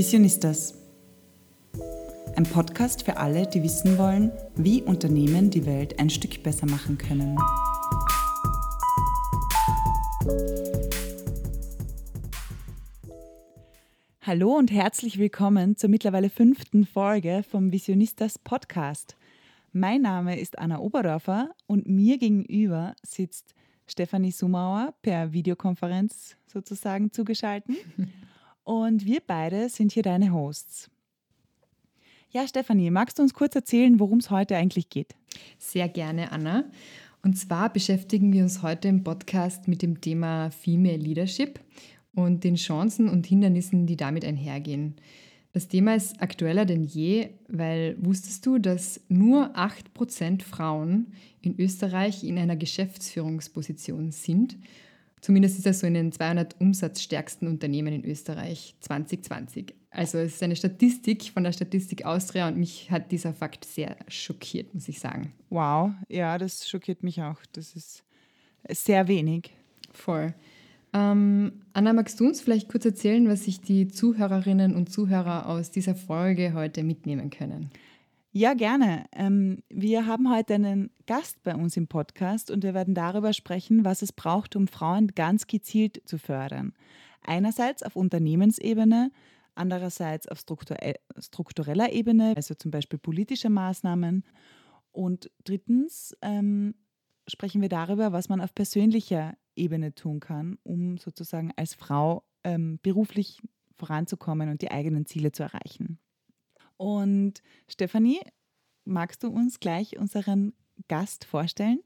Visionistas. Ein Podcast für alle, die wissen wollen, wie Unternehmen die Welt ein Stück besser machen können. Hallo und herzlich willkommen zur mittlerweile fünften Folge vom Visionistas Podcast. Mein Name ist Anna Oberdorfer und mir gegenüber sitzt Stefanie Sumauer per Videokonferenz sozusagen zugeschaltet. Und wir beide sind hier deine Hosts. Ja, Stefanie, magst du uns kurz erzählen, worum es heute eigentlich geht? Sehr gerne, Anna. Und zwar beschäftigen wir uns heute im Podcast mit dem Thema Female Leadership und den Chancen und Hindernissen, die damit einhergehen. Das Thema ist aktueller denn je, weil wusstest du, dass nur 8% Frauen in Österreich in einer Geschäftsführungsposition sind? Zumindest ist das so in den 200 umsatzstärksten Unternehmen in Österreich 2020. Also es ist eine Statistik von der Statistik Austria und mich hat dieser Fakt sehr schockiert, muss ich sagen. Wow, ja, das schockiert mich auch. Das ist sehr wenig. Voll. Ähm, Anna, magst du uns vielleicht kurz erzählen, was sich die Zuhörerinnen und Zuhörer aus dieser Folge heute mitnehmen können? Ja, gerne. Ähm, wir haben heute einen Gast bei uns im Podcast und wir werden darüber sprechen, was es braucht, um Frauen ganz gezielt zu fördern. Einerseits auf Unternehmensebene, andererseits auf struktureller Ebene, also zum Beispiel politische Maßnahmen. Und drittens ähm, sprechen wir darüber, was man auf persönlicher Ebene tun kann, um sozusagen als Frau ähm, beruflich voranzukommen und die eigenen Ziele zu erreichen. Und Stefanie, magst du uns gleich unseren Gast vorstellen?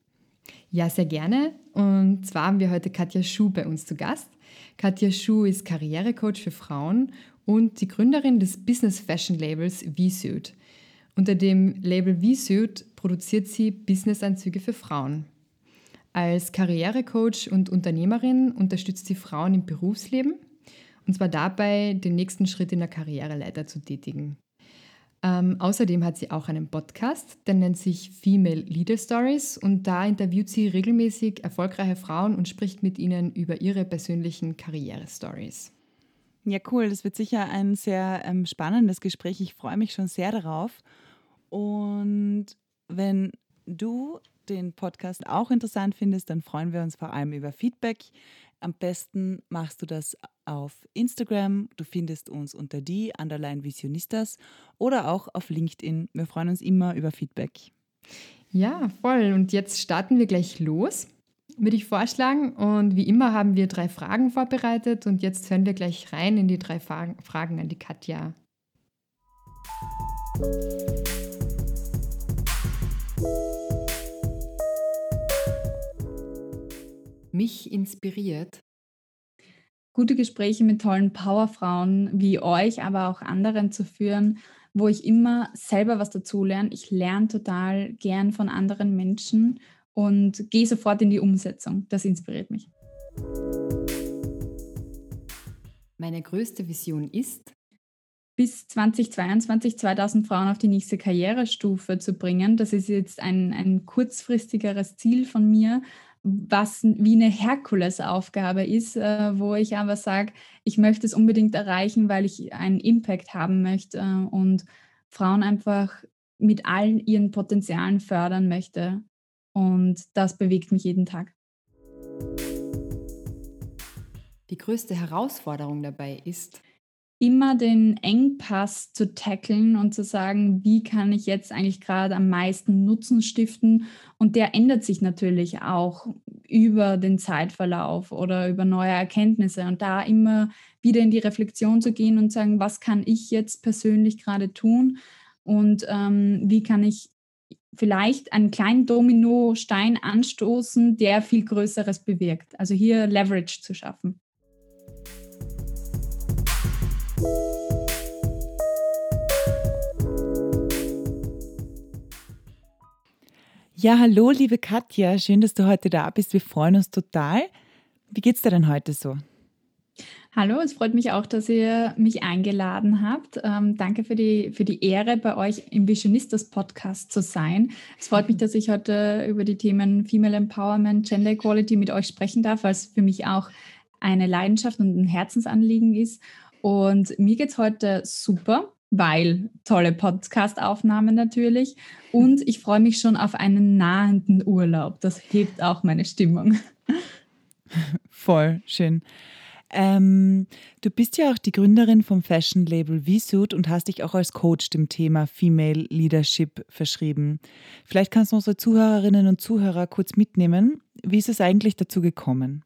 Ja, sehr gerne. Und zwar haben wir heute Katja Schuh bei uns zu Gast. Katja Schuh ist Karrierecoach für Frauen und die Gründerin des Business Fashion Labels V-Suit. Unter dem Label V-Suit produziert sie Businessanzüge für Frauen. Als Karrierecoach und Unternehmerin unterstützt sie Frauen im Berufsleben und zwar dabei, den nächsten Schritt in der Karriereleiter zu tätigen. Ähm, außerdem hat sie auch einen Podcast, der nennt sich Female Leader Stories und da interviewt sie regelmäßig erfolgreiche Frauen und spricht mit ihnen über ihre persönlichen Karrierestories. Ja, cool. Das wird sicher ein sehr ähm, spannendes Gespräch. Ich freue mich schon sehr darauf. Und wenn du den Podcast auch interessant findest, dann freuen wir uns vor allem über Feedback. Am besten machst du das auf Instagram. Du findest uns unter die Underline Visionistas oder auch auf LinkedIn. Wir freuen uns immer über Feedback. Ja, voll. Und jetzt starten wir gleich los, würde ich vorschlagen. Und wie immer haben wir drei Fragen vorbereitet und jetzt hören wir gleich rein in die drei Fragen an die Katja. mich inspiriert? Gute Gespräche mit tollen Powerfrauen wie euch, aber auch anderen zu führen, wo ich immer selber was dazu lerne. Ich lerne total gern von anderen Menschen und gehe sofort in die Umsetzung. Das inspiriert mich. Meine größte Vision ist, bis 2022 2000 Frauen auf die nächste Karrierestufe zu bringen. Das ist jetzt ein, ein kurzfristigeres Ziel von mir, was wie eine Herkulesaufgabe ist, äh, wo ich aber sage, ich möchte es unbedingt erreichen, weil ich einen Impact haben möchte äh, und Frauen einfach mit allen ihren Potenzialen fördern möchte. Und das bewegt mich jeden Tag. Die größte Herausforderung dabei ist, immer den Engpass zu tackeln und zu sagen, wie kann ich jetzt eigentlich gerade am meisten Nutzen stiften. Und der ändert sich natürlich auch über den Zeitverlauf oder über neue Erkenntnisse. Und da immer wieder in die Reflexion zu gehen und sagen, was kann ich jetzt persönlich gerade tun und ähm, wie kann ich vielleicht einen kleinen Dominostein anstoßen, der viel Größeres bewirkt. Also hier Leverage zu schaffen. Ja, hallo, liebe Katja, schön, dass du heute da bist. Wir freuen uns total. Wie geht's dir denn heute so? Hallo, es freut mich auch, dass ihr mich eingeladen habt. Ähm, danke für die, für die Ehre, bei euch im Visionistas Podcast zu sein. Es freut mich, dass ich heute über die Themen Female Empowerment, Gender Equality mit euch sprechen darf, weil es für mich auch eine Leidenschaft und ein Herzensanliegen ist. Und mir geht es heute super, weil tolle Podcast-Aufnahmen natürlich. Und ich freue mich schon auf einen nahenden Urlaub. Das hebt auch meine Stimmung. Voll schön. Ähm, du bist ja auch die Gründerin vom Fashion-Label V-Suit und hast dich auch als Coach dem Thema Female Leadership verschrieben. Vielleicht kannst du unsere Zuhörerinnen und Zuhörer kurz mitnehmen. Wie ist es eigentlich dazu gekommen?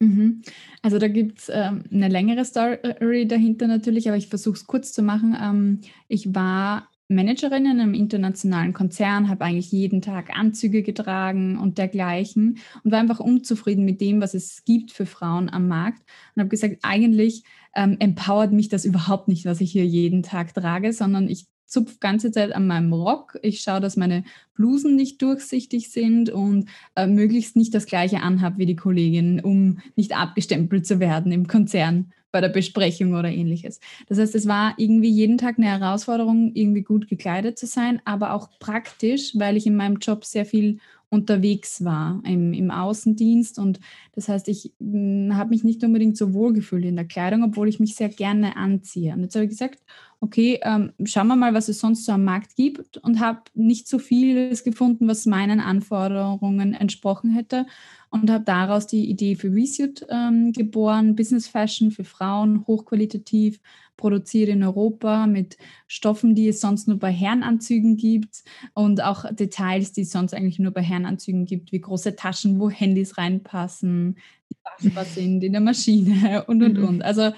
Mhm. Also da gibt es ähm, eine längere Story dahinter natürlich, aber ich versuche es kurz zu machen. Ähm, ich war Managerin in einem internationalen Konzern, habe eigentlich jeden Tag Anzüge getragen und dergleichen und war einfach unzufrieden mit dem, was es gibt für Frauen am Markt und habe gesagt, eigentlich ähm, empowert mich das überhaupt nicht, was ich hier jeden Tag trage, sondern ich zupfe ganze Zeit an meinem Rock. Ich schaue, dass meine Blusen nicht durchsichtig sind und äh, möglichst nicht das gleiche anhabe wie die Kollegin, um nicht abgestempelt zu werden im Konzern bei der Besprechung oder ähnliches. Das heißt, es war irgendwie jeden Tag eine Herausforderung, irgendwie gut gekleidet zu sein, aber auch praktisch, weil ich in meinem Job sehr viel unterwegs war im, im Außendienst. Und das heißt, ich hm, habe mich nicht unbedingt so wohl gefühlt in der Kleidung, obwohl ich mich sehr gerne anziehe. Und jetzt habe ich gesagt, okay, ähm, schauen wir mal, was es sonst so am Markt gibt und habe nicht so vieles gefunden, was meinen Anforderungen entsprochen hätte und habe daraus die Idee für Resuit ähm, geboren, Business Fashion für Frauen, hochqualitativ, produziert in Europa mit Stoffen, die es sonst nur bei Herrenanzügen gibt und auch Details, die es sonst eigentlich nur bei Herrenanzügen gibt, wie große Taschen, wo Handys reinpassen, die waschbar sind in der Maschine und und mhm. und. Also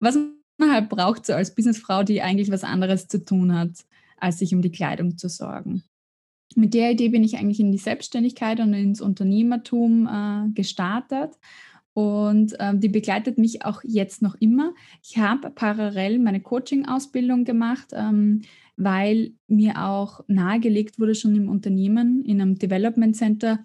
was halt braucht so als Businessfrau, die eigentlich was anderes zu tun hat, als sich um die Kleidung zu sorgen. Mit der Idee bin ich eigentlich in die Selbstständigkeit und ins Unternehmertum äh, gestartet und ähm, die begleitet mich auch jetzt noch immer. Ich habe parallel meine Coaching-Ausbildung gemacht, ähm, weil mir auch nahegelegt wurde, schon im Unternehmen, in einem Development Center,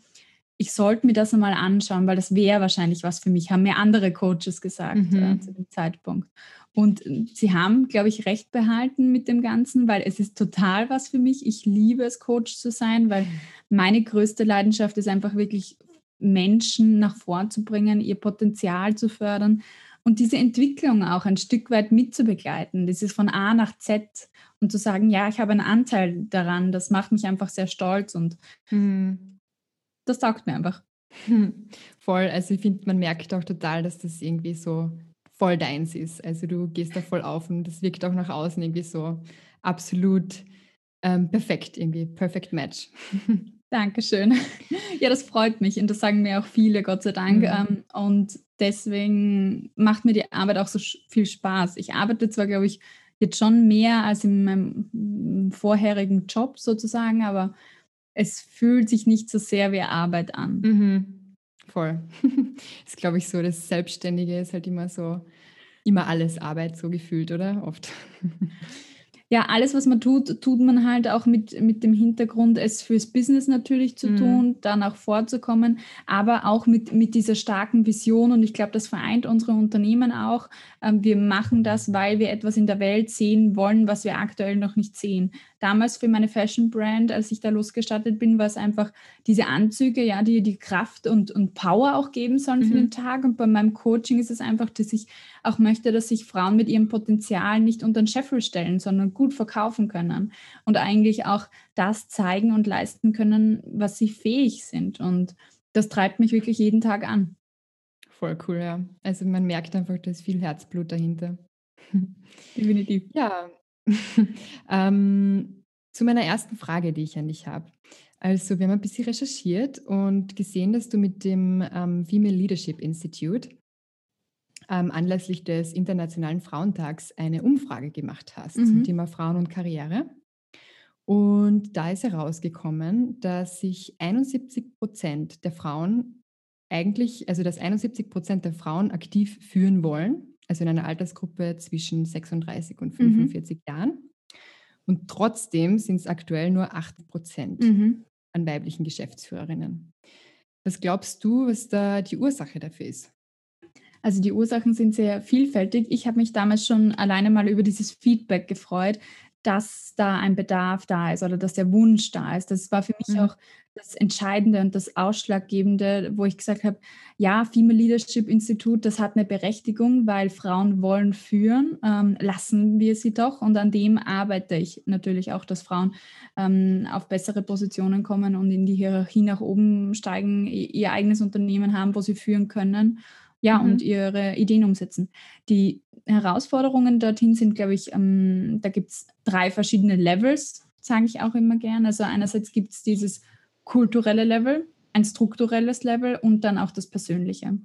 ich sollte mir das einmal anschauen, weil das wäre wahrscheinlich was für mich, haben mir andere Coaches gesagt mhm. äh, zu dem Zeitpunkt. Und äh, sie haben, glaube ich, recht behalten mit dem Ganzen, weil es ist total was für mich. Ich liebe es, Coach zu sein, weil meine größte Leidenschaft ist einfach wirklich Menschen nach vorn zu bringen, ihr Potenzial zu fördern und diese Entwicklung auch ein Stück weit mitzubegleiten. Dieses von A nach Z und zu sagen, ja, ich habe einen Anteil daran, das macht mich einfach sehr stolz und mhm. das taugt mir einfach. Voll, also ich finde, man merkt auch total, dass das irgendwie so voll deins ist. Also du gehst da voll auf und das wirkt auch nach außen irgendwie so absolut ähm, perfekt, irgendwie, perfect match. Dankeschön. Ja, das freut mich und das sagen mir auch viele, Gott sei Dank. Mhm. Ähm, und deswegen macht mir die Arbeit auch so viel Spaß. Ich arbeite zwar, glaube ich, jetzt schon mehr als in meinem vorherigen Job sozusagen, aber es fühlt sich nicht so sehr wie Arbeit an. Mhm. Voll. Das ist, glaube ich, so, das Selbstständige ist halt immer so, immer alles Arbeit so gefühlt, oder? Oft. ja, alles, was man tut, tut man halt auch mit, mit dem Hintergrund, es fürs Business natürlich zu mhm. tun, dann auch vorzukommen, aber auch mit, mit dieser starken Vision. Und ich glaube, das vereint unsere Unternehmen auch. Ähm, wir machen das, weil wir etwas in der Welt sehen wollen, was wir aktuell noch nicht sehen damals für meine Fashion Brand, als ich da losgestartet bin, war es einfach diese Anzüge, ja, die die Kraft und, und Power auch geben sollen mhm. für den Tag. Und bei meinem Coaching ist es einfach, dass ich auch möchte, dass sich Frauen mit ihrem Potenzial nicht unter den Scheffel stellen, sondern gut verkaufen können und eigentlich auch das zeigen und leisten können, was sie fähig sind. Und das treibt mich wirklich jeden Tag an. Voll cool, ja. Also man merkt einfach, da ist viel Herzblut dahinter. Definitiv. Ja, ähm, zu meiner ersten Frage, die ich an dich habe. Also, wir haben ein bisschen recherchiert und gesehen, dass du mit dem ähm, Female Leadership Institute ähm, anlässlich des Internationalen Frauentags eine Umfrage gemacht hast mhm. zum Thema Frauen und Karriere. Und da ist herausgekommen, dass sich 71 Prozent der Frauen eigentlich, also dass 71 Prozent der Frauen aktiv führen wollen also in einer Altersgruppe zwischen 36 und 45 mhm. Jahren. Und trotzdem sind es aktuell nur 8 Prozent mhm. an weiblichen Geschäftsführerinnen. Was glaubst du, was da die Ursache dafür ist? Also die Ursachen sind sehr vielfältig. Ich habe mich damals schon alleine mal über dieses Feedback gefreut, dass da ein Bedarf da ist oder dass der Wunsch da ist. Das war für mich mhm. auch das Entscheidende und das Ausschlaggebende, wo ich gesagt habe, ja, Female Leadership Institut, das hat eine Berechtigung, weil Frauen wollen führen, ähm, lassen wir sie doch. Und an dem arbeite ich natürlich auch, dass Frauen ähm, auf bessere Positionen kommen und in die Hierarchie nach oben steigen, ihr eigenes Unternehmen haben, wo sie führen können. Ja, mhm. und ihre Ideen umsetzen. Die Herausforderungen dorthin sind, glaube ich, ähm, da gibt es drei verschiedene Levels, sage ich auch immer gern. Also einerseits gibt es dieses kulturelle Level, ein strukturelles Level und dann auch das Persönliche.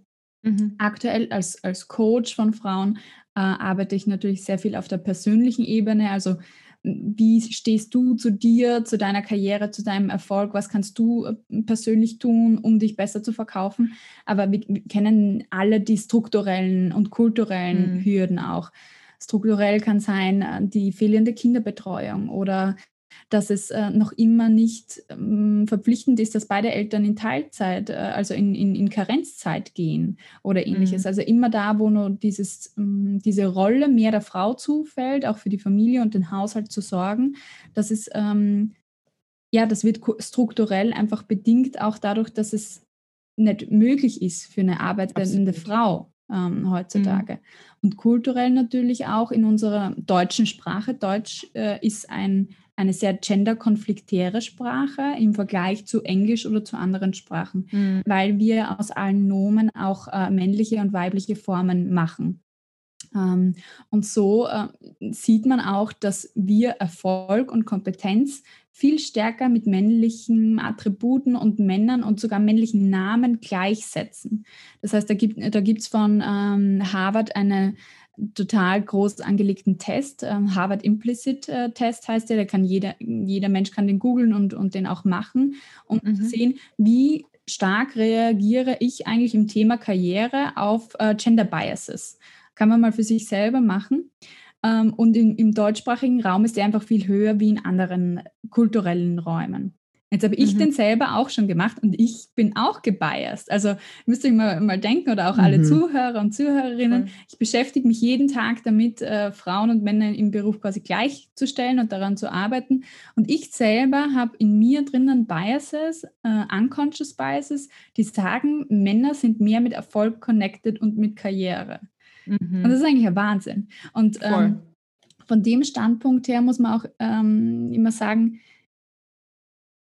Mhm. Aktuell als, als Coach von Frauen äh, arbeite ich natürlich sehr viel auf der persönlichen Ebene. Also wie stehst du zu dir, zu deiner Karriere, zu deinem Erfolg? Was kannst du äh, persönlich tun, um dich besser zu verkaufen? Aber wir, wir kennen alle die strukturellen und kulturellen mhm. Hürden auch. Strukturell kann sein äh, die fehlende Kinderbetreuung oder dass es äh, noch immer nicht ähm, verpflichtend ist, dass beide Eltern in Teilzeit, äh, also in, in, in Karenzzeit gehen oder ähnliches. Mhm. Also immer da, wo nur dieses, ähm, diese Rolle mehr der Frau zufällt, auch für die Familie und den Haushalt zu sorgen, das ist, ähm, ja, das wird strukturell einfach bedingt auch dadurch, dass es nicht möglich ist für eine arbeitende Absolut. Frau ähm, heutzutage. Mhm. Und kulturell natürlich auch in unserer deutschen Sprache. Deutsch äh, ist ein eine sehr genderkonfliktäre Sprache im Vergleich zu Englisch oder zu anderen Sprachen, mhm. weil wir aus allen Nomen auch äh, männliche und weibliche Formen machen. Ähm, und so äh, sieht man auch, dass wir Erfolg und Kompetenz viel stärker mit männlichen Attributen und Männern und sogar männlichen Namen gleichsetzen. Das heißt, da gibt es da von ähm, Harvard eine total groß angelegten Test. Ähm, Harvard Implicit äh, Test heißt der, da kann jeder, jeder Mensch kann den googeln und, und den auch machen, um mhm. zu sehen, wie stark reagiere ich eigentlich im Thema Karriere auf äh, Gender Biases. Kann man mal für sich selber machen. Ähm, und in, im deutschsprachigen Raum ist der einfach viel höher wie in anderen kulturellen Räumen. Jetzt habe ich mhm. den selber auch schon gemacht und ich bin auch gebiased. Also müsst ihr mal, mal denken oder auch mhm. alle Zuhörer und Zuhörerinnen. Voll. Ich beschäftige mich jeden Tag damit, äh, Frauen und Männer im Beruf quasi gleichzustellen und daran zu arbeiten. Und ich selber habe in mir drinnen Biases, äh, unconscious Biases, die sagen, Männer sind mehr mit Erfolg connected und mit Karriere. Mhm. Und das ist eigentlich ein Wahnsinn. Und ähm, von dem Standpunkt her muss man auch ähm, immer sagen,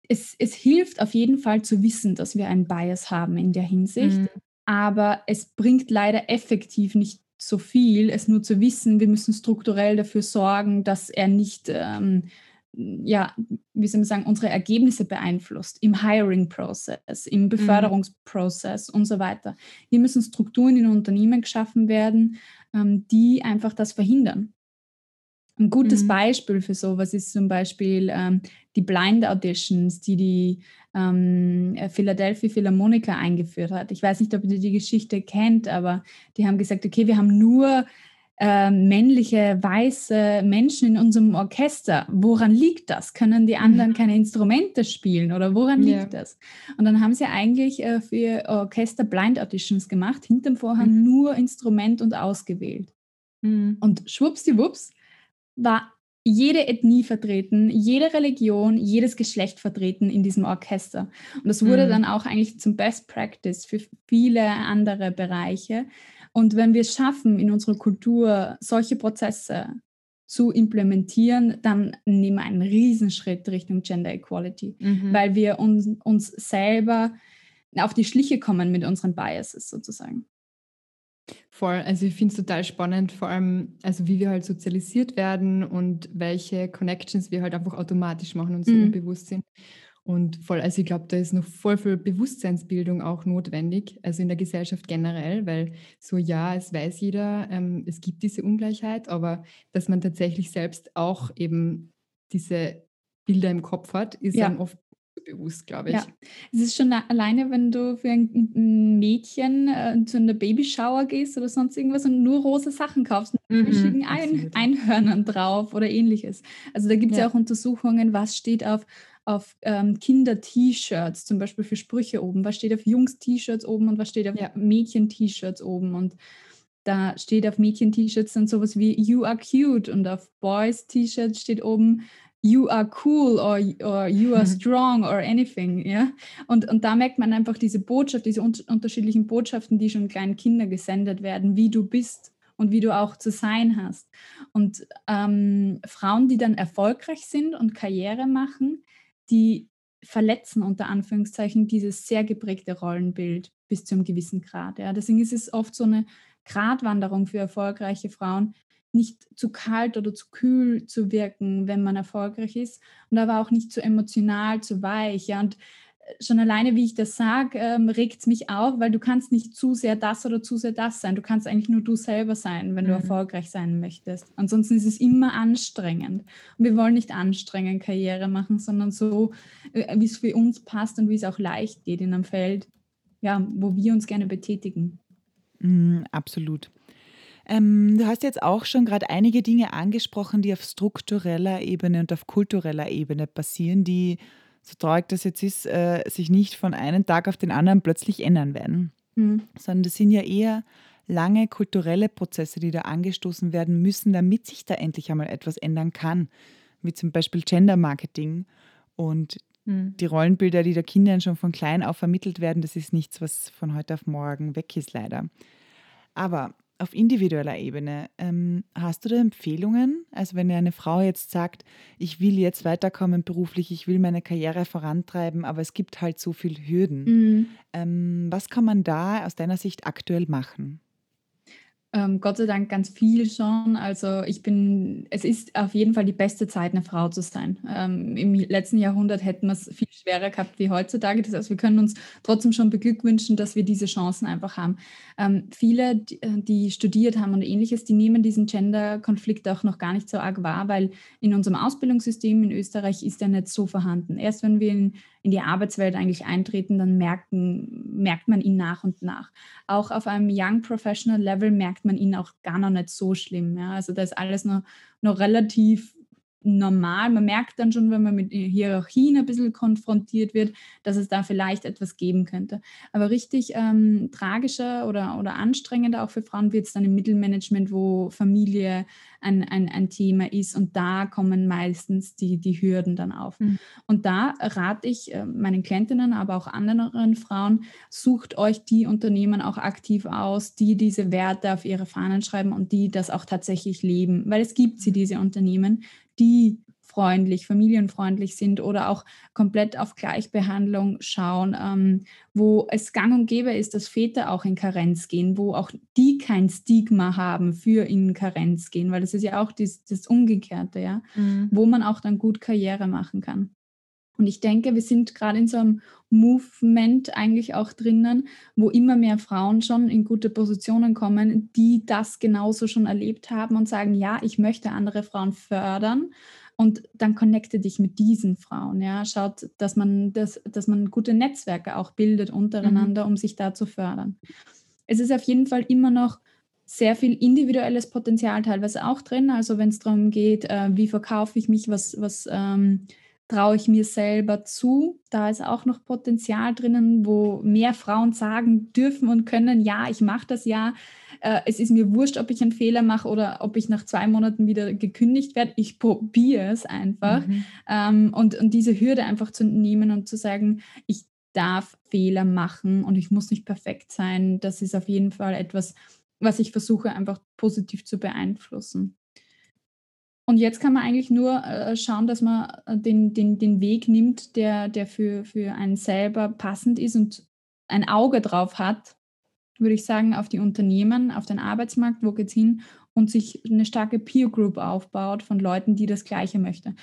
es, es hilft auf jeden Fall zu wissen, dass wir einen Bias haben in der Hinsicht, mhm. aber es bringt leider effektiv nicht so viel, es nur zu wissen, wir müssen strukturell dafür sorgen, dass er nicht, ähm, ja, wie soll man sagen, unsere Ergebnisse beeinflusst im Hiring-Prozess, im mhm. Beförderungsprozess mhm. und so weiter. Hier müssen Strukturen in Unternehmen geschaffen werden, ähm, die einfach das verhindern. Ein gutes mhm. Beispiel für sowas ist zum Beispiel ähm, die Blind Auditions, die die ähm, Philadelphia Philharmoniker eingeführt hat. Ich weiß nicht, ob ihr die Geschichte kennt, aber die haben gesagt, okay, wir haben nur äh, männliche, weiße Menschen in unserem Orchester. Woran liegt das? Können die anderen mhm. keine Instrumente spielen oder woran ja. liegt das? Und dann haben sie eigentlich äh, für Orchester Blind Auditions gemacht, hinterm Vorhang mhm. nur Instrument und ausgewählt. Mhm. Und schwuppsdiwupps war jede Ethnie vertreten, jede Religion, jedes Geschlecht vertreten in diesem Orchester. Und das wurde mhm. dann auch eigentlich zum Best Practice für viele andere Bereiche. Und wenn wir es schaffen, in unserer Kultur solche Prozesse zu implementieren, dann nehmen wir einen Riesenschritt Richtung Gender Equality, mhm. weil wir uns, uns selber auf die Schliche kommen mit unseren Biases sozusagen. Voll, also ich finde es total spannend, vor allem, also wie wir halt sozialisiert werden und welche Connections wir halt einfach automatisch machen und so mhm. unbewusst sind. Und voll, also ich glaube, da ist noch voll viel Bewusstseinsbildung auch notwendig, also in der Gesellschaft generell, weil so ja, es weiß jeder, ähm, es gibt diese Ungleichheit, aber dass man tatsächlich selbst auch eben diese Bilder im Kopf hat, ist ja. dann oft bewusst, glaube ich. Ja, es ist schon alleine, wenn du für ein Mädchen äh, zu einer Babyshower gehst oder sonst irgendwas und nur rosa Sachen kaufst mit mhm, ein Einhörnern drauf oder ähnliches. Also da gibt es ja. ja. auch Untersuchungen, was steht auf, auf ähm, Kinder-T-Shirts, zum Beispiel für Sprüche oben, was steht auf Jungs-T-Shirts oben und was steht auf ja. Mädchen-T-Shirts oben und da steht auf Mädchen-T-Shirts dann sowas wie You are cute und auf Boys-T-Shirts steht oben You are cool or, or you are strong or anything. Ja? Und, und da merkt man einfach diese Botschaft, diese un unterschiedlichen Botschaften, die schon kleinen Kindern gesendet werden, wie du bist und wie du auch zu sein hast. Und ähm, Frauen, die dann erfolgreich sind und Karriere machen, die verletzen unter Anführungszeichen dieses sehr geprägte Rollenbild bis zu einem gewissen Grad. Ja. Deswegen ist es oft so eine Gratwanderung für erfolgreiche Frauen, nicht zu kalt oder zu kühl zu wirken, wenn man erfolgreich ist und aber auch nicht zu emotional, zu weich. Ja. Und äh, schon alleine, wie ich das sage, ähm, regt es mich auf, weil du kannst nicht zu sehr das oder zu sehr das sein. Du kannst eigentlich nur du selber sein, wenn mhm. du erfolgreich sein möchtest. Ansonsten ist es immer anstrengend. Und wir wollen nicht anstrengend Karriere machen, sondern so, äh, wie es für uns passt und wie es auch leicht geht in einem Feld, ja, wo wir uns gerne betätigen. Mm, absolut. Ähm, du hast jetzt auch schon gerade einige Dinge angesprochen, die auf struktureller Ebene und auf kultureller Ebene passieren, die, so traurig das jetzt ist, äh, sich nicht von einem Tag auf den anderen plötzlich ändern werden. Mhm. Sondern das sind ja eher lange kulturelle Prozesse, die da angestoßen werden müssen, damit sich da endlich einmal etwas ändern kann. Wie zum Beispiel Gender Marketing und mhm. die Rollenbilder, die da Kindern schon von klein auf vermittelt werden, das ist nichts, was von heute auf morgen weg ist, leider. Aber auf individueller Ebene, ähm, hast du da Empfehlungen? Also wenn eine Frau jetzt sagt, ich will jetzt weiterkommen beruflich, ich will meine Karriere vorantreiben, aber es gibt halt so viele Hürden. Mhm. Ähm, was kann man da aus deiner Sicht aktuell machen? Ähm, Gott sei Dank ganz viel schon. Also ich bin, es ist auf jeden Fall die beste Zeit, eine Frau zu sein. Ähm, Im letzten Jahrhundert hätten wir es viel schwerer gehabt wie heutzutage. Das heißt, wir können uns trotzdem schon beglückwünschen, dass wir diese Chancen einfach haben. Ähm, viele, die, äh, die, studiert haben und ähnliches, die nehmen diesen Gender-Konflikt auch noch gar nicht so arg wahr, weil in unserem Ausbildungssystem in Österreich ist er nicht so vorhanden. Erst wenn wir in in die Arbeitswelt eigentlich eintreten, dann merken, merkt man ihn nach und nach. Auch auf einem Young Professional Level merkt man ihn auch gar noch nicht so schlimm. Ja? Also da ist alles noch, noch relativ normal. Man merkt dann schon, wenn man mit Hierarchien ein bisschen konfrontiert wird, dass es da vielleicht etwas geben könnte. Aber richtig ähm, tragischer oder, oder anstrengender auch für Frauen wird es dann im Mittelmanagement, wo Familie ein, ein, ein Thema ist und da kommen meistens die, die Hürden dann auf. Mhm. Und da rate ich äh, meinen Klientinnen, aber auch anderen Frauen, sucht euch die Unternehmen auch aktiv aus, die diese Werte auf ihre Fahnen schreiben und die das auch tatsächlich leben, weil es gibt sie, diese Unternehmen, die freundlich, familienfreundlich sind oder auch komplett auf Gleichbehandlung schauen, ähm, wo es gang und gäbe ist, dass Väter auch in Karenz gehen, wo auch die kein Stigma haben für in Karenz gehen, weil das ist ja auch das, das Umgekehrte, ja, mhm. wo man auch dann gut Karriere machen kann. Und ich denke, wir sind gerade in so einem Movement eigentlich auch drinnen, wo immer mehr Frauen schon in gute Positionen kommen, die das genauso schon erlebt haben und sagen, ja, ich möchte andere Frauen fördern. Und dann connecte dich mit diesen Frauen. Ja, schaut, dass man, das, dass man gute Netzwerke auch bildet untereinander, mhm. um sich da zu fördern. Es ist auf jeden Fall immer noch sehr viel individuelles Potenzial teilweise auch drin. Also wenn es darum geht, äh, wie verkaufe ich mich, was, was ähm, traue ich mir selber zu. Da ist auch noch Potenzial drinnen, wo mehr Frauen sagen dürfen und können, ja, ich mache das ja. Äh, es ist mir wurscht, ob ich einen Fehler mache oder ob ich nach zwei Monaten wieder gekündigt werde. Ich probiere es einfach. Mhm. Ähm, und, und diese Hürde einfach zu nehmen und zu sagen, ich darf Fehler machen und ich muss nicht perfekt sein. Das ist auf jeden Fall etwas, was ich versuche einfach positiv zu beeinflussen. Und jetzt kann man eigentlich nur äh, schauen, dass man äh, den, den, den Weg nimmt, der, der für, für einen selber passend ist und ein Auge drauf hat, würde ich sagen, auf die Unternehmen, auf den Arbeitsmarkt, wo geht es hin und sich eine starke Peer Group aufbaut von Leuten, die das Gleiche möchten.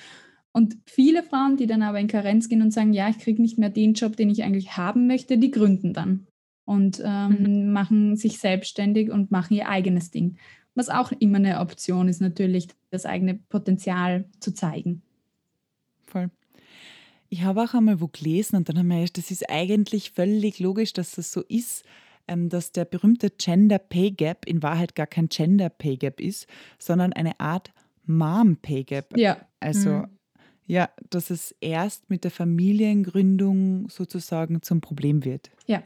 Und viele Frauen, die dann aber in Karenz gehen und sagen, ja, ich kriege nicht mehr den Job, den ich eigentlich haben möchte, die gründen dann und ähm, mhm. machen sich selbstständig und machen ihr eigenes Ding. Was auch immer eine Option ist, natürlich das eigene Potenzial zu zeigen. Voll. Ich habe auch einmal wo gelesen und dann haben wir erst, das ist eigentlich völlig logisch, dass das so ist, ähm, dass der berühmte Gender Pay Gap in Wahrheit gar kein Gender Pay Gap ist, sondern eine Art Mom Pay Gap. Ja. Also mhm. ja, dass es erst mit der Familiengründung sozusagen zum Problem wird. Ja.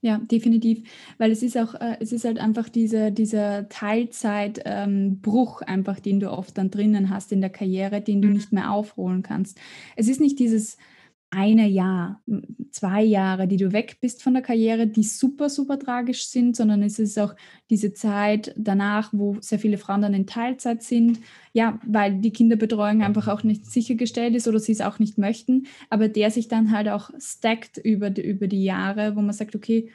Ja, definitiv. Weil es ist auch, äh, es ist halt einfach diese, dieser Teilzeitbruch ähm, einfach, den du oft dann drinnen hast in der Karriere, den du mhm. nicht mehr aufholen kannst. Es ist nicht dieses, eine Jahr, zwei Jahre, die du weg bist von der Karriere, die super, super tragisch sind, sondern es ist auch diese Zeit danach, wo sehr viele Frauen dann in Teilzeit sind, ja, weil die Kinderbetreuung einfach auch nicht sichergestellt ist oder sie es auch nicht möchten, aber der sich dann halt auch stackt über die, über die Jahre, wo man sagt, okay,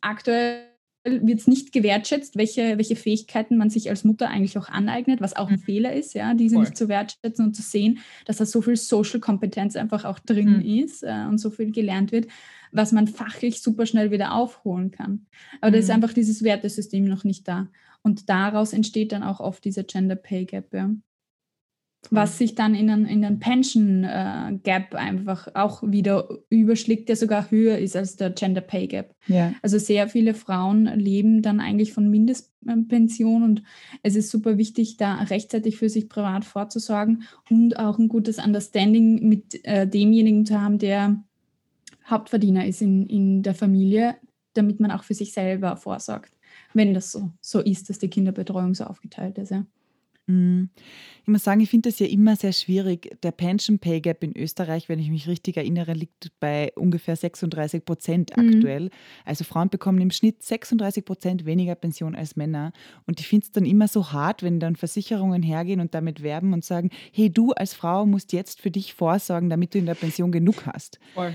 aktuell wird es nicht gewertschätzt, welche, welche Fähigkeiten man sich als Mutter eigentlich auch aneignet, was auch ein mhm. Fehler ist, ja, diese Voll. nicht zu wertschätzen und zu sehen, dass da so viel Social-Kompetenz einfach auch drin mhm. ist äh, und so viel gelernt wird, was man fachlich super schnell wieder aufholen kann. Aber mhm. da ist mhm. einfach dieses Wertesystem noch nicht da. Und daraus entsteht dann auch oft dieser Gender Pay Gap. Ja was sich dann in einen, in einen Pension äh, Gap einfach auch wieder überschlägt, der sogar höher ist als der Gender Pay Gap. Ja. Also sehr viele Frauen leben dann eigentlich von Mindestpension und es ist super wichtig, da rechtzeitig für sich privat vorzusorgen und auch ein gutes Understanding mit äh, demjenigen zu haben, der Hauptverdiener ist in, in der Familie, damit man auch für sich selber vorsorgt, wenn das so, so ist, dass die Kinderbetreuung so aufgeteilt ist. Ja. Mhm. Ich muss sagen, ich finde das ja immer sehr schwierig. Der Pension Pay Gap in Österreich, wenn ich mich richtig erinnere, liegt bei ungefähr 36 Prozent mhm. aktuell. Also Frauen bekommen im Schnitt 36 Prozent weniger Pension als Männer. Und ich finde es dann immer so hart, wenn dann Versicherungen hergehen und damit werben und sagen, hey, du als Frau musst jetzt für dich vorsorgen, damit du in der Pension genug hast. Voll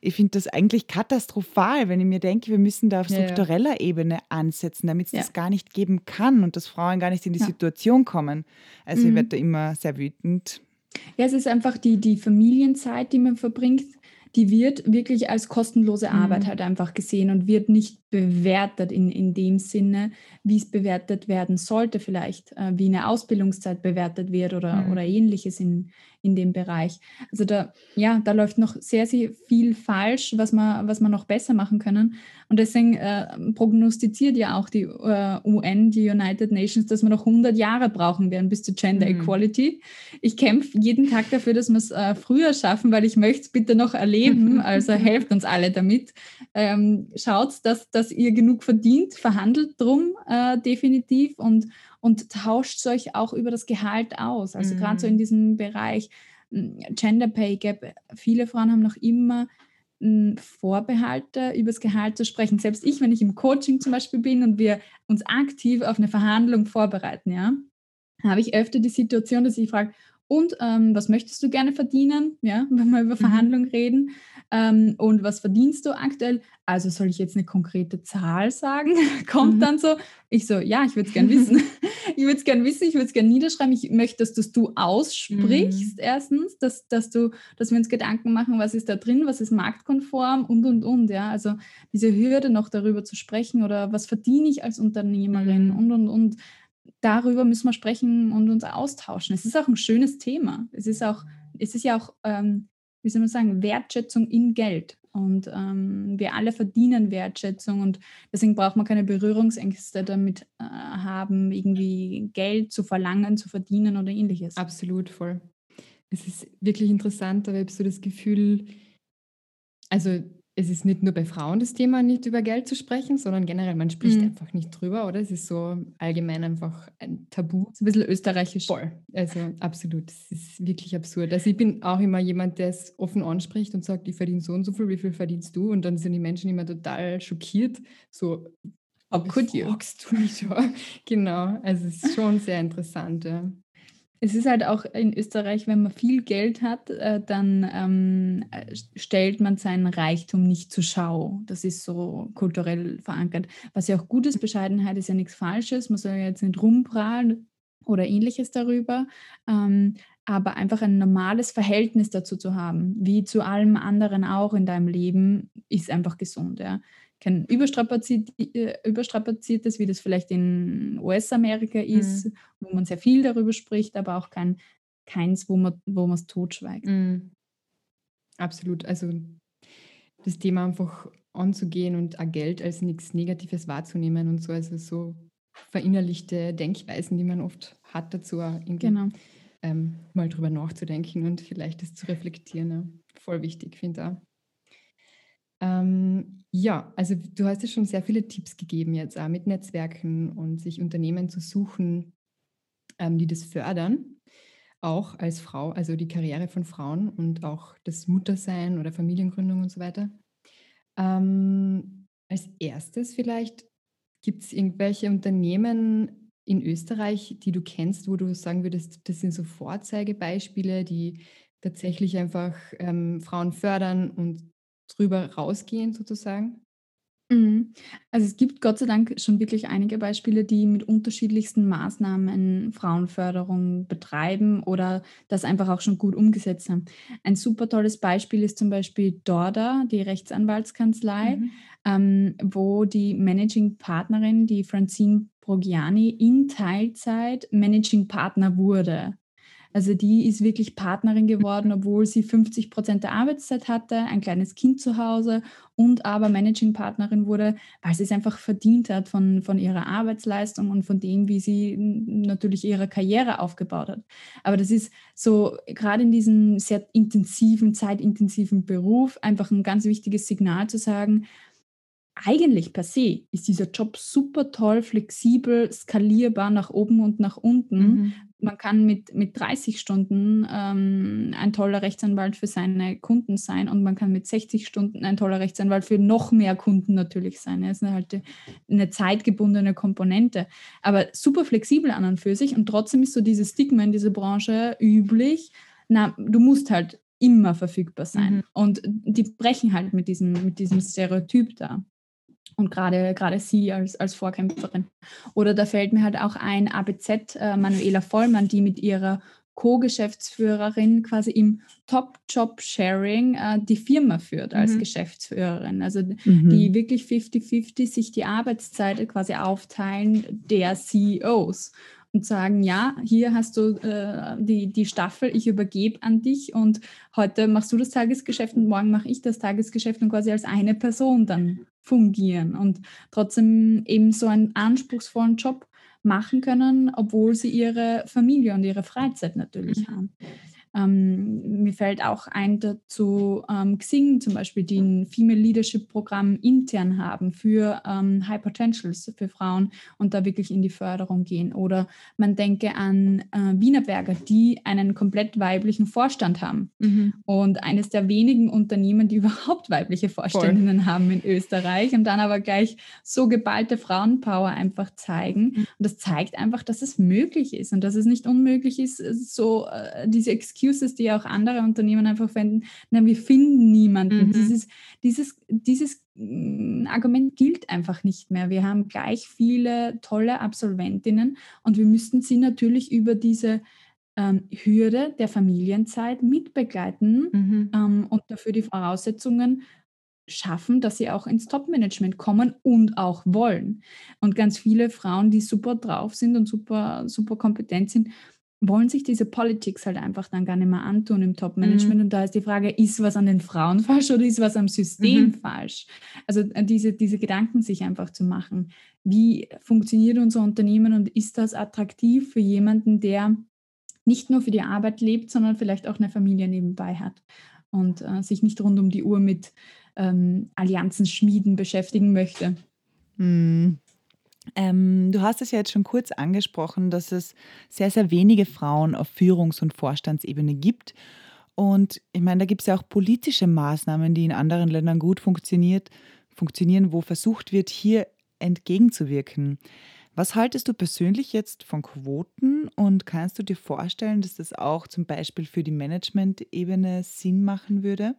ich finde das eigentlich katastrophal, wenn ich mir denke, wir müssen da auf struktureller ja. Ebene ansetzen, damit es ja. das gar nicht geben kann und dass Frauen gar nicht in die ja. Situation kommen. Also mhm. ich werde da immer sehr wütend. Ja, es ist einfach die, die Familienzeit, die man verbringt, die wird wirklich als kostenlose Arbeit mhm. halt einfach gesehen und wird nicht bewertet in, in dem Sinne, wie es bewertet werden sollte, vielleicht äh, wie eine Ausbildungszeit bewertet wird oder, mhm. oder ähnliches in, in dem Bereich. Also da, ja, da läuft noch sehr, sehr viel falsch, was man, was man noch besser machen können. Und deswegen äh, prognostiziert ja auch die äh, UN, die United Nations, dass wir noch 100 Jahre brauchen werden bis zu Gender mhm. Equality. Ich kämpfe jeden Tag dafür, dass wir es äh, früher schaffen, weil ich möchte es bitte noch erleben. Also helft uns alle damit. Ähm, schaut, dass, dass ihr genug verdient, verhandelt drum äh, definitiv und und tauscht euch auch über das Gehalt aus. Also mhm. gerade so in mhm. diesem Bereich hm, Gender Pay Gap, viele Frauen haben noch immer hm, Vorbehalte, über das Gehalt zu sprechen. Selbst ich, wenn ich im Coaching zum Beispiel bin und wir uns aktiv auf eine Verhandlung vorbereiten, ja, habe ich öfter die Situation, dass ich frage, und ähm, was möchtest du gerne verdienen, ja, wenn wir über. Verhandlungen mhm. reden? Ähm, und was verdienst du aktuell? Also soll ich jetzt eine konkrete Zahl sagen? Kommt mhm. dann so. Ich so, ja, ich würde es gerne wissen. ich würde es gerne wissen, ich würde es gerne niederschreiben. Ich möchte, dass das du aussprichst, mhm. erstens, dass, dass, du, dass wir uns Gedanken machen, was ist da drin, was ist marktkonform und, und, und. Ja, also diese Hürde noch darüber zu sprechen oder was verdiene ich als Unternehmerin mhm. und, und, und darüber müssen wir sprechen und uns austauschen. Es ist auch ein schönes Thema. Es ist auch, es ist ja auch, ähm, wie soll man sagen, Wertschätzung in Geld. Und ähm, wir alle verdienen Wertschätzung und deswegen braucht man keine Berührungsängste damit äh, haben, irgendwie Geld zu verlangen, zu verdienen oder ähnliches. Absolut, voll. Es ist wirklich interessant, aber ich habe so das Gefühl, also es ist nicht nur bei Frauen das Thema, nicht über Geld zu sprechen, sondern generell, man spricht mhm. einfach nicht drüber, oder? Es ist so allgemein einfach ein Tabu. So ein bisschen österreichisch. Voll. Also absolut. Es ist wirklich absurd. Also ich bin auch immer jemand, der es offen anspricht und sagt, ich verdiene so und so viel, wie viel verdienst du? Und dann sind die Menschen immer total schockiert. So, How could you? du mich da? Genau. Also es ist schon sehr interessant. Ja. Es ist halt auch in Österreich, wenn man viel Geld hat, äh, dann ähm, stellt man seinen Reichtum nicht zur Schau. Das ist so kulturell verankert. Was ja auch gut ist, Bescheidenheit ist ja nichts Falsches. Man soll ja jetzt nicht rumprahlen oder ähnliches darüber. Ähm, aber einfach ein normales Verhältnis dazu zu haben, wie zu allem anderen auch in deinem Leben, ist einfach gesund. Ja kein überstrapaziert, äh, überstrapaziertes, wie das vielleicht in US-Amerika ist, mhm. wo man sehr viel darüber spricht, aber auch kein, keins, wo man wo es totschweigt. Mhm. Absolut. Also das Thema einfach anzugehen und auch Geld als nichts Negatives wahrzunehmen und so, also so verinnerlichte Denkweisen, die man oft hat dazu, genau. ähm, mal drüber nachzudenken und vielleicht das zu reflektieren. Ja. Voll wichtig, finde ich auch. Ähm, ja, also du hast ja schon sehr viele Tipps gegeben jetzt auch mit Netzwerken und sich Unternehmen zu suchen, ähm, die das fördern, auch als Frau, also die Karriere von Frauen und auch das Muttersein oder Familiengründung und so weiter. Ähm, als erstes vielleicht gibt es irgendwelche Unternehmen in Österreich, die du kennst, wo du sagen würdest, das sind so Vorzeigebeispiele, die tatsächlich einfach ähm, Frauen fördern und drüber rausgehen sozusagen? Mhm. Also es gibt Gott sei Dank schon wirklich einige Beispiele, die mit unterschiedlichsten Maßnahmen Frauenförderung betreiben oder das einfach auch schon gut umgesetzt haben. Ein super tolles Beispiel ist zum Beispiel Dorda, die Rechtsanwaltskanzlei, mhm. ähm, wo die Managing Partnerin, die Francine Brogiani, in Teilzeit Managing Partner wurde. Also die ist wirklich Partnerin geworden, obwohl sie 50 Prozent der Arbeitszeit hatte, ein kleines Kind zu Hause und aber Managing-Partnerin wurde, weil sie es einfach verdient hat von, von ihrer Arbeitsleistung und von dem, wie sie natürlich ihre Karriere aufgebaut hat. Aber das ist so gerade in diesem sehr intensiven, zeitintensiven Beruf einfach ein ganz wichtiges Signal zu sagen, eigentlich per se ist dieser Job super toll, flexibel, skalierbar nach oben und nach unten. Mhm man kann mit, mit 30 Stunden ähm, ein toller Rechtsanwalt für seine Kunden sein und man kann mit 60 Stunden ein toller Rechtsanwalt für noch mehr Kunden natürlich sein. Das ist halt eine zeitgebundene Komponente, aber super flexibel an und für sich und trotzdem ist so dieses Stigma in dieser Branche üblich, na, du musst halt immer verfügbar sein. Mhm. Und die brechen halt mit diesem, mit diesem Stereotyp da und gerade gerade sie als, als Vorkämpferin. Oder da fällt mir halt auch ein ABZ, äh, Manuela Vollmann, die mit ihrer Co-Geschäftsführerin quasi im Top-Job-Sharing äh, die Firma führt als mhm. Geschäftsführerin. Also mhm. die wirklich 50-50 sich die Arbeitszeit quasi aufteilen der CEOs und sagen, ja, hier hast du äh, die, die Staffel, ich übergebe an dich und heute machst du das Tagesgeschäft und morgen mache ich das Tagesgeschäft und quasi als eine Person dann fungieren und trotzdem eben so einen anspruchsvollen Job machen können, obwohl sie ihre Familie und ihre Freizeit natürlich mhm. haben. Ähm, mir fällt auch ein dazu ähm, Xing zum Beispiel, die ein Female Leadership Programm intern haben für ähm, High Potentials für Frauen und da wirklich in die Förderung gehen. Oder man denke an äh, Wienerberger, die einen komplett weiblichen Vorstand haben mhm. und eines der wenigen Unternehmen, die überhaupt weibliche Vorständinnen Voll. haben in Österreich und dann aber gleich so geballte Frauenpower einfach zeigen. Mhm. Und das zeigt einfach, dass es möglich ist und dass es nicht unmöglich ist, so äh, diese Excuse Excuses, die auch andere Unternehmen einfach finden, na, wir finden niemanden. Mhm. Dieses, dieses, dieses mm, Argument gilt einfach nicht mehr. Wir haben gleich viele tolle Absolventinnen und wir müssten sie natürlich über diese ähm, Hürde der Familienzeit mitbegleiten mhm. ähm, und dafür die Voraussetzungen schaffen, dass sie auch ins Top-Management kommen und auch wollen. Und ganz viele Frauen, die super drauf sind und super, super kompetent sind, wollen sich diese Politics halt einfach dann gar nicht mehr antun im Top-Management. Mhm. Und da ist die Frage, ist was an den Frauen falsch oder ist was am System mhm. falsch? Also äh, diese, diese Gedanken sich einfach zu machen. Wie funktioniert unser Unternehmen und ist das attraktiv für jemanden, der nicht nur für die Arbeit lebt, sondern vielleicht auch eine Familie nebenbei hat und äh, sich nicht rund um die Uhr mit ähm, Allianzen schmieden beschäftigen möchte? Mhm. Ähm, du hast es ja jetzt schon kurz angesprochen, dass es sehr, sehr wenige Frauen auf Führungs- und Vorstandsebene gibt. Und ich meine, da gibt es ja auch politische Maßnahmen, die in anderen Ländern gut funktioniert, funktionieren, wo versucht wird, hier entgegenzuwirken. Was haltest du persönlich jetzt von Quoten und kannst du dir vorstellen, dass das auch zum Beispiel für die Management-Ebene Sinn machen würde?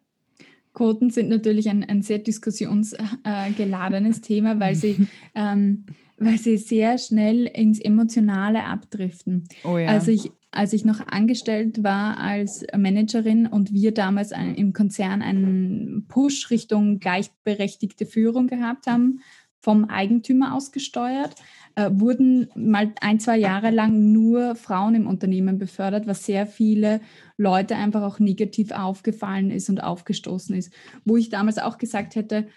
Quoten sind natürlich ein, ein sehr diskussionsgeladenes Thema, weil sie ähm, weil sie sehr schnell ins Emotionale abdriften. Oh ja. Als ich als ich noch angestellt war als Managerin und wir damals ein, im Konzern einen Push Richtung gleichberechtigte Führung gehabt haben, vom Eigentümer ausgesteuert, äh, wurden mal ein, zwei Jahre lang nur Frauen im Unternehmen befördert, was sehr viele Leute einfach auch negativ aufgefallen ist und aufgestoßen ist. Wo ich damals auch gesagt hätte,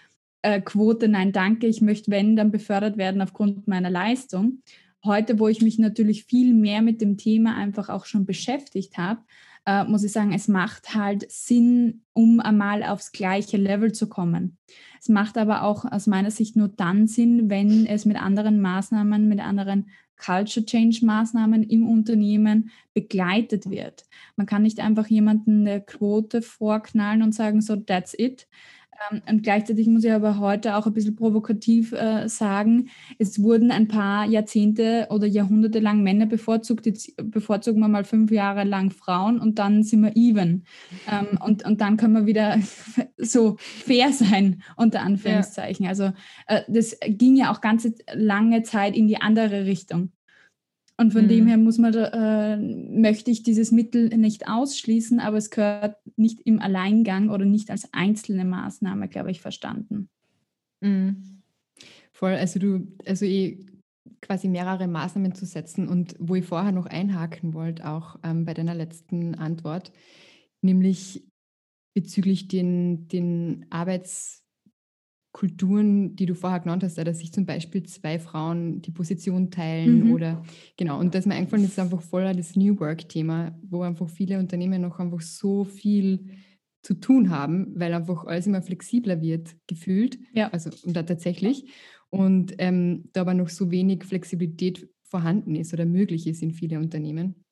äh, Quote, nein, danke, ich möchte, wenn, dann befördert werden aufgrund meiner Leistung. Heute, wo ich mich natürlich viel mehr mit dem Thema einfach auch schon beschäftigt habe, äh, muss ich sagen, es macht halt Sinn, um einmal aufs gleiche Level zu kommen. Es macht aber auch aus meiner Sicht nur dann Sinn, wenn es mit anderen Maßnahmen, mit anderen Culture Change Maßnahmen im Unternehmen begleitet wird. Man kann nicht einfach jemanden eine Quote vorknallen und sagen, so, that's it, ähm, und gleichzeitig muss ich aber heute auch ein bisschen provokativ äh, sagen, es wurden ein paar Jahrzehnte oder Jahrhunderte lang Männer bevorzugt, jetzt bevorzugen wir mal fünf Jahre lang Frauen und dann sind wir even. Ähm, und, und dann können wir wieder so fair sein, unter Anführungszeichen. Ja. Also äh, das ging ja auch ganze lange Zeit in die andere Richtung. Und von mhm. dem her muss man, äh, möchte ich dieses Mittel nicht ausschließen, aber es gehört nicht im Alleingang oder nicht als einzelne Maßnahme, glaube ich, verstanden. Mhm. Voll, also du, also eh quasi mehrere Maßnahmen zu setzen und wo ich vorher noch einhaken wollte, auch ähm, bei deiner letzten Antwort, nämlich bezüglich den, den Arbeits- Kulturen, die du vorher genannt hast, dass sich zum Beispiel zwei Frauen die Position teilen mhm. oder genau. Und das mir eingefallen ist einfach voller das New Work-Thema, wo einfach viele Unternehmen noch einfach so viel zu tun haben, weil einfach alles immer flexibler wird, gefühlt. Ja. Also und da tatsächlich. Und ähm, da aber noch so wenig Flexibilität vorhanden ist oder möglich ist in viele Unternehmen.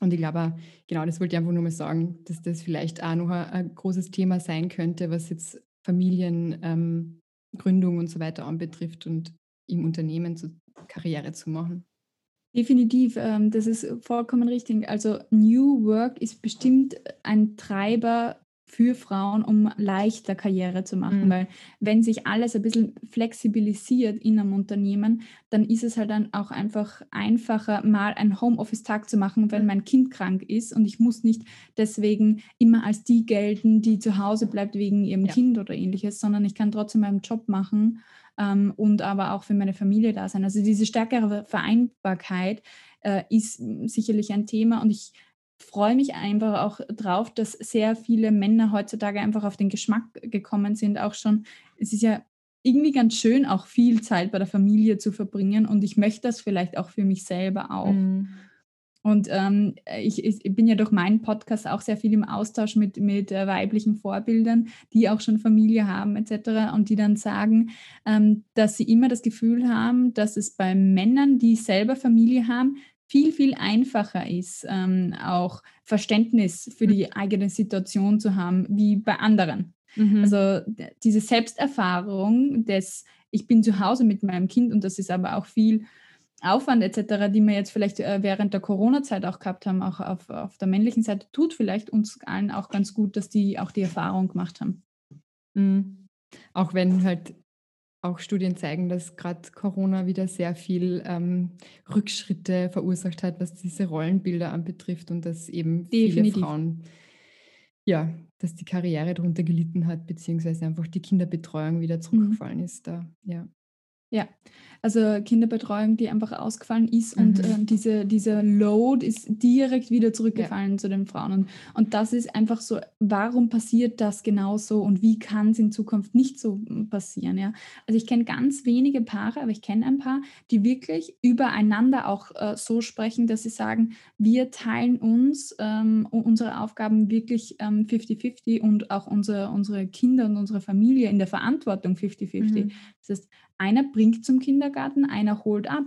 Und ich glaube, genau, das wollte ich einfach nur mal sagen, dass das vielleicht auch noch ein, ein großes Thema sein könnte, was jetzt Familiengründung ähm, und so weiter anbetrifft und im Unternehmen zu, Karriere zu machen. Definitiv, ähm, das ist vollkommen richtig. Also New Work ist bestimmt ein Treiber für Frauen, um leichter Karriere zu machen. Mhm. Weil wenn sich alles ein bisschen flexibilisiert in einem Unternehmen, dann ist es halt dann auch einfach einfacher, mal einen Homeoffice-Tag zu machen, wenn mein Kind krank ist und ich muss nicht deswegen immer als die gelten, die zu Hause bleibt wegen ihrem ja. Kind oder ähnliches, sondern ich kann trotzdem meinen Job machen ähm, und aber auch für meine Familie da sein. Also diese stärkere Vereinbarkeit äh, ist sicherlich ein Thema und ich freue mich einfach auch drauf, dass sehr viele Männer heutzutage einfach auf den Geschmack gekommen sind, auch schon. Es ist ja irgendwie ganz schön, auch viel Zeit bei der Familie zu verbringen und ich möchte das vielleicht auch für mich selber auch. Mhm. Und ähm, ich, ich, bin ja durch meinen Podcast auch sehr viel im Austausch mit, mit äh, weiblichen Vorbildern, die auch schon Familie haben etc. und die dann sagen, ähm, dass sie immer das Gefühl haben, dass es bei Männern, die selber Familie haben, viel, viel einfacher ist, ähm, auch Verständnis für die eigene Situation zu haben, wie bei anderen. Mhm. Also diese Selbsterfahrung des, ich bin zu Hause mit meinem Kind und das ist aber auch viel Aufwand etc., die wir jetzt vielleicht äh, während der Corona-Zeit auch gehabt haben, auch auf, auf der männlichen Seite, tut vielleicht uns allen auch ganz gut, dass die auch die Erfahrung gemacht haben. Mhm. Auch wenn halt auch Studien zeigen, dass gerade Corona wieder sehr viel ähm, Rückschritte verursacht hat, was diese Rollenbilder anbetrifft und dass eben Definitiv. viele Frauen, ja, dass die Karriere darunter gelitten hat, beziehungsweise einfach die Kinderbetreuung wieder mhm. zurückgefallen mhm. ist da, ja. Ja, also Kinderbetreuung, die einfach ausgefallen ist mhm. und äh, diese, dieser Load ist direkt wieder zurückgefallen ja. zu den Frauen. Und, und das ist einfach so, warum passiert das genauso und wie kann es in Zukunft nicht so hm, passieren? Ja? Also ich kenne ganz wenige Paare, aber ich kenne ein paar, die wirklich übereinander auch äh, so sprechen, dass sie sagen, wir teilen uns ähm, unsere Aufgaben wirklich 50-50 ähm, und auch unsere, unsere Kinder und unsere Familie in der Verantwortung 50-50. Mhm. Das heißt, einer bringt zum Kindergarten, einer holt ab.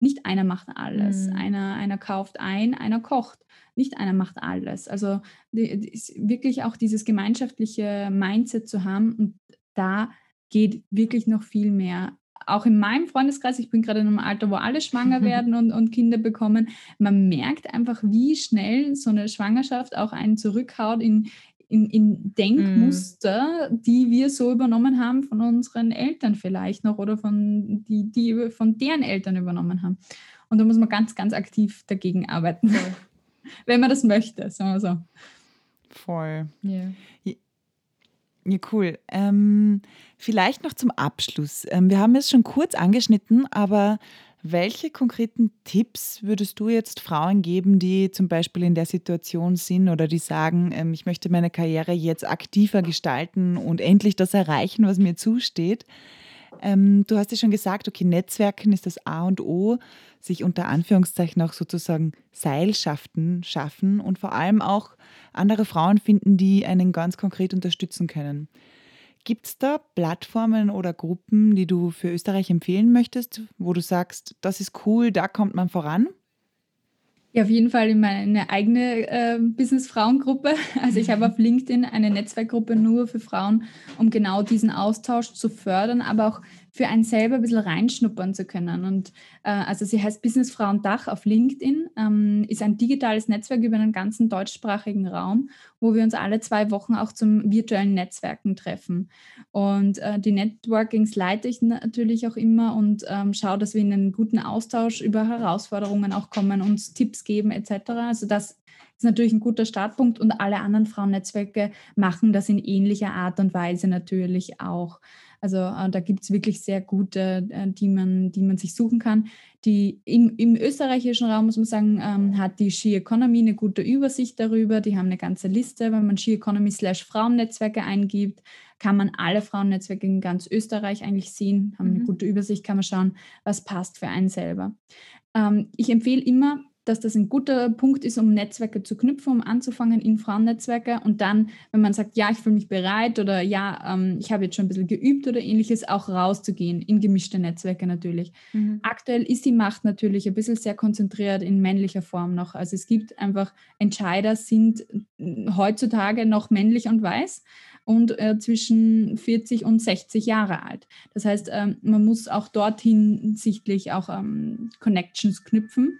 Nicht einer macht alles. Mhm. Einer, einer kauft ein, einer kocht. Nicht einer macht alles. Also die, die wirklich auch dieses gemeinschaftliche Mindset zu haben und da geht wirklich noch viel mehr. Auch in meinem Freundeskreis, ich bin gerade in einem Alter, wo alle schwanger werden und, und Kinder bekommen, man merkt einfach, wie schnell so eine Schwangerschaft auch einen zurückhaut in, in, in Denkmuster, mm. die wir so übernommen haben von unseren Eltern vielleicht noch oder von die, die von deren Eltern übernommen haben. Und da muss man ganz, ganz aktiv dagegen arbeiten, wenn man das möchte, sagen wir so. Voll. Yeah. Ja, cool. Ähm, vielleicht noch zum Abschluss. Ähm, wir haben es schon kurz angeschnitten, aber welche konkreten Tipps würdest du jetzt Frauen geben, die zum Beispiel in der Situation sind oder die sagen, ähm, ich möchte meine Karriere jetzt aktiver gestalten und endlich das erreichen, was mir zusteht? Ähm, du hast ja schon gesagt, okay, Netzwerken ist das A und O, sich unter Anführungszeichen auch sozusagen Seilschaften schaffen und vor allem auch andere Frauen finden, die einen ganz konkret unterstützen können. Gibt es da Plattformen oder Gruppen, die du für Österreich empfehlen möchtest, wo du sagst, das ist cool, da kommt man voran? Ja, auf jeden Fall in meine eigene äh, Business-Frauengruppe. Also ich habe auf LinkedIn eine Netzwerkgruppe nur für Frauen, um genau diesen Austausch zu fördern, aber auch für einen selber ein bisschen reinschnuppern zu können. Und äh, also sie heißt Business Frauen Dach auf LinkedIn, ähm, ist ein digitales Netzwerk über einen ganzen deutschsprachigen Raum, wo wir uns alle zwei Wochen auch zum virtuellen Netzwerken treffen. Und äh, die Networkings leite ich natürlich auch immer und ähm, schaue, dass wir in einen guten Austausch über Herausforderungen auch kommen, uns Tipps geben etc. Also das ist natürlich ein guter Startpunkt und alle anderen Frauennetzwerke machen das in ähnlicher Art und Weise natürlich auch. Also äh, da gibt es wirklich sehr gute, äh, die, man, die man sich suchen kann. Die, im, Im österreichischen Raum, muss man sagen, ähm, hat die She Economy eine gute Übersicht darüber. Die haben eine ganze Liste. Wenn man She Economy slash Frauennetzwerke eingibt, kann man alle Frauennetzwerke in ganz Österreich eigentlich sehen, haben mhm. eine gute Übersicht, kann man schauen, was passt für einen selber. Ähm, ich empfehle immer, dass das ein guter Punkt ist, um Netzwerke zu knüpfen, um anzufangen in Frauennetzwerke und dann, wenn man sagt, ja, ich fühle mich bereit oder ja, ähm, ich habe jetzt schon ein bisschen geübt oder ähnliches, auch rauszugehen in gemischte Netzwerke natürlich. Mhm. Aktuell ist die Macht natürlich ein bisschen sehr konzentriert in männlicher Form noch. Also es gibt einfach Entscheider sind heutzutage noch männlich und weiß und äh, zwischen 40 und 60 Jahre alt. Das heißt, ähm, man muss auch dorthin sichtlich auch ähm, Connections knüpfen.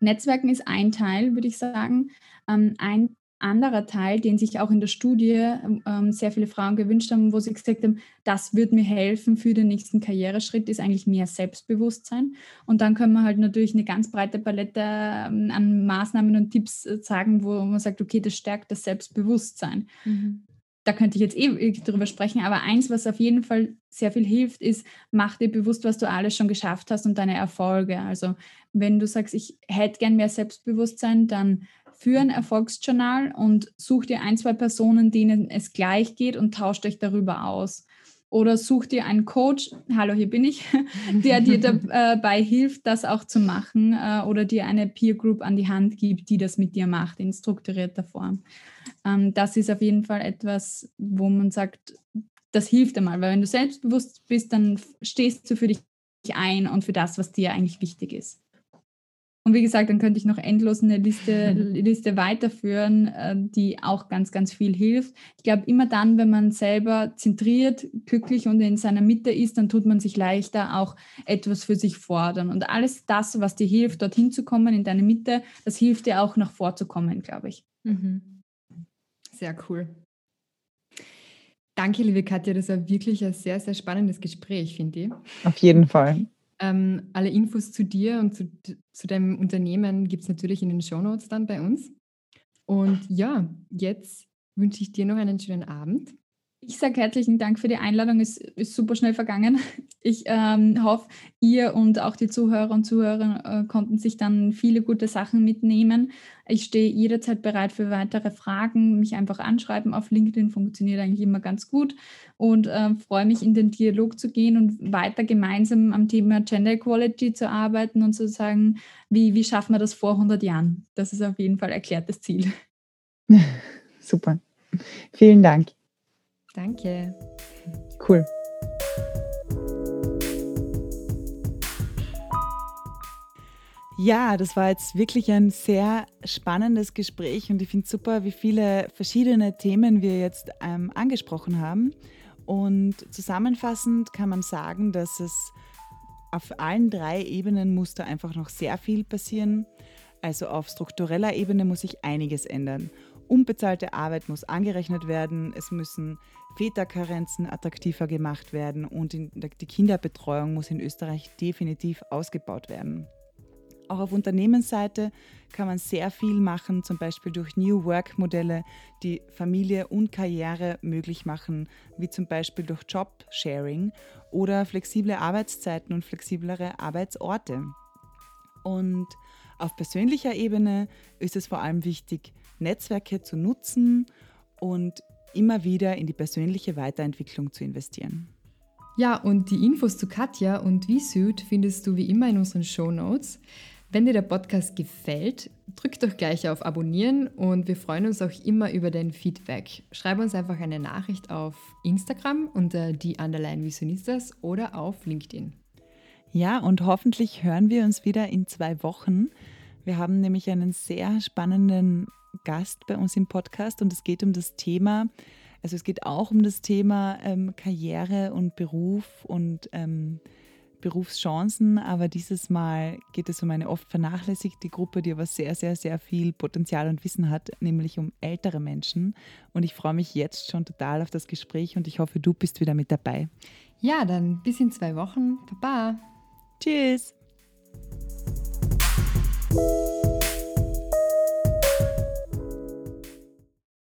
Netzwerken ist ein Teil, würde ich sagen. Ähm, ein anderer Teil, den sich auch in der Studie ähm, sehr viele Frauen gewünscht haben, wo sie gesagt haben, das wird mir helfen für den nächsten Karriereschritt, ist eigentlich mehr Selbstbewusstsein. Und dann können wir halt natürlich eine ganz breite Palette ähm, an Maßnahmen und Tipps äh, sagen, wo man sagt, okay, das stärkt das Selbstbewusstsein. Mhm da könnte ich jetzt eh drüber sprechen, aber eins, was auf jeden Fall sehr viel hilft, ist, mach dir bewusst, was du alles schon geschafft hast und deine Erfolge. Also wenn du sagst, ich hätte gern mehr Selbstbewusstsein, dann führ ein Erfolgsjournal und such dir ein, zwei Personen, denen es gleich geht und tauscht euch darüber aus. Oder such dir einen Coach, hallo, hier bin ich, der dir dabei hilft, das auch zu machen äh, oder dir eine Peer Group an die Hand gibt, die das mit dir macht in strukturierter Form. Ähm, das ist auf jeden Fall etwas, wo man sagt, das hilft einmal, weil wenn du selbstbewusst bist, dann stehst du für dich ein und für das, was dir eigentlich wichtig ist. Und wie gesagt, dann könnte ich noch endlos eine Liste, Liste weiterführen, äh, die auch ganz, ganz viel hilft. Ich glaube, immer dann, wenn man selber zentriert, glücklich und in seiner Mitte ist, dann tut man sich leichter auch etwas für sich fordern. Und alles das, was dir hilft, dorthin zu kommen, in deine Mitte, das hilft dir auch nach vorzukommen, glaube ich. Mhm. Sehr cool. Danke, liebe Katja. Das war wirklich ein sehr, sehr spannendes Gespräch, finde ich. Auf jeden Fall. Ähm, alle Infos zu dir und zu, zu deinem Unternehmen gibt es natürlich in den Shownotes dann bei uns. Und ja, jetzt wünsche ich dir noch einen schönen Abend. Ich sage herzlichen Dank für die Einladung. Es ist super schnell vergangen. Ich ähm, hoffe, ihr und auch die Zuhörer und Zuhörer äh, konnten sich dann viele gute Sachen mitnehmen. Ich stehe jederzeit bereit für weitere Fragen. Mich einfach anschreiben auf LinkedIn funktioniert eigentlich immer ganz gut und äh, freue mich, in den Dialog zu gehen und weiter gemeinsam am Thema Gender Equality zu arbeiten und zu sagen, wie, wie schaffen wir das vor 100 Jahren? Das ist auf jeden Fall erklärtes Ziel. Super. Vielen Dank. Danke. Cool. Ja, das war jetzt wirklich ein sehr spannendes Gespräch und ich finde super, wie viele verschiedene Themen wir jetzt ähm, angesprochen haben. Und zusammenfassend kann man sagen, dass es auf allen drei Ebenen muss da einfach noch sehr viel passieren. Also auf struktureller Ebene muss sich einiges ändern. Unbezahlte Arbeit muss angerechnet werden, es müssen Väterkarenzen attraktiver gemacht werden und die Kinderbetreuung muss in Österreich definitiv ausgebaut werden. Auch auf Unternehmensseite kann man sehr viel machen, zum Beispiel durch New Work-Modelle, die Familie und Karriere möglich machen, wie zum Beispiel durch Job-Sharing oder flexible Arbeitszeiten und flexiblere Arbeitsorte. Und auf persönlicher Ebene ist es vor allem wichtig, Netzwerke zu nutzen und immer wieder in die persönliche Weiterentwicklung zu investieren. Ja, und die Infos zu Katja und Visüd findest du wie immer in unseren Show Notes. Wenn dir der Podcast gefällt, drück doch gleich auf Abonnieren und wir freuen uns auch immer über dein Feedback. Schreib uns einfach eine Nachricht auf Instagram unter die Underline Visionistas oder auf LinkedIn. Ja, und hoffentlich hören wir uns wieder in zwei Wochen. Wir haben nämlich einen sehr spannenden Gast bei uns im Podcast und es geht um das Thema, also es geht auch um das Thema ähm, Karriere und Beruf und ähm, Berufschancen, aber dieses Mal geht es um eine oft vernachlässigte Gruppe, die aber sehr, sehr, sehr viel Potenzial und Wissen hat, nämlich um ältere Menschen. Und ich freue mich jetzt schon total auf das Gespräch und ich hoffe, du bist wieder mit dabei. Ja, dann bis in zwei Wochen. Baba. Tschüss.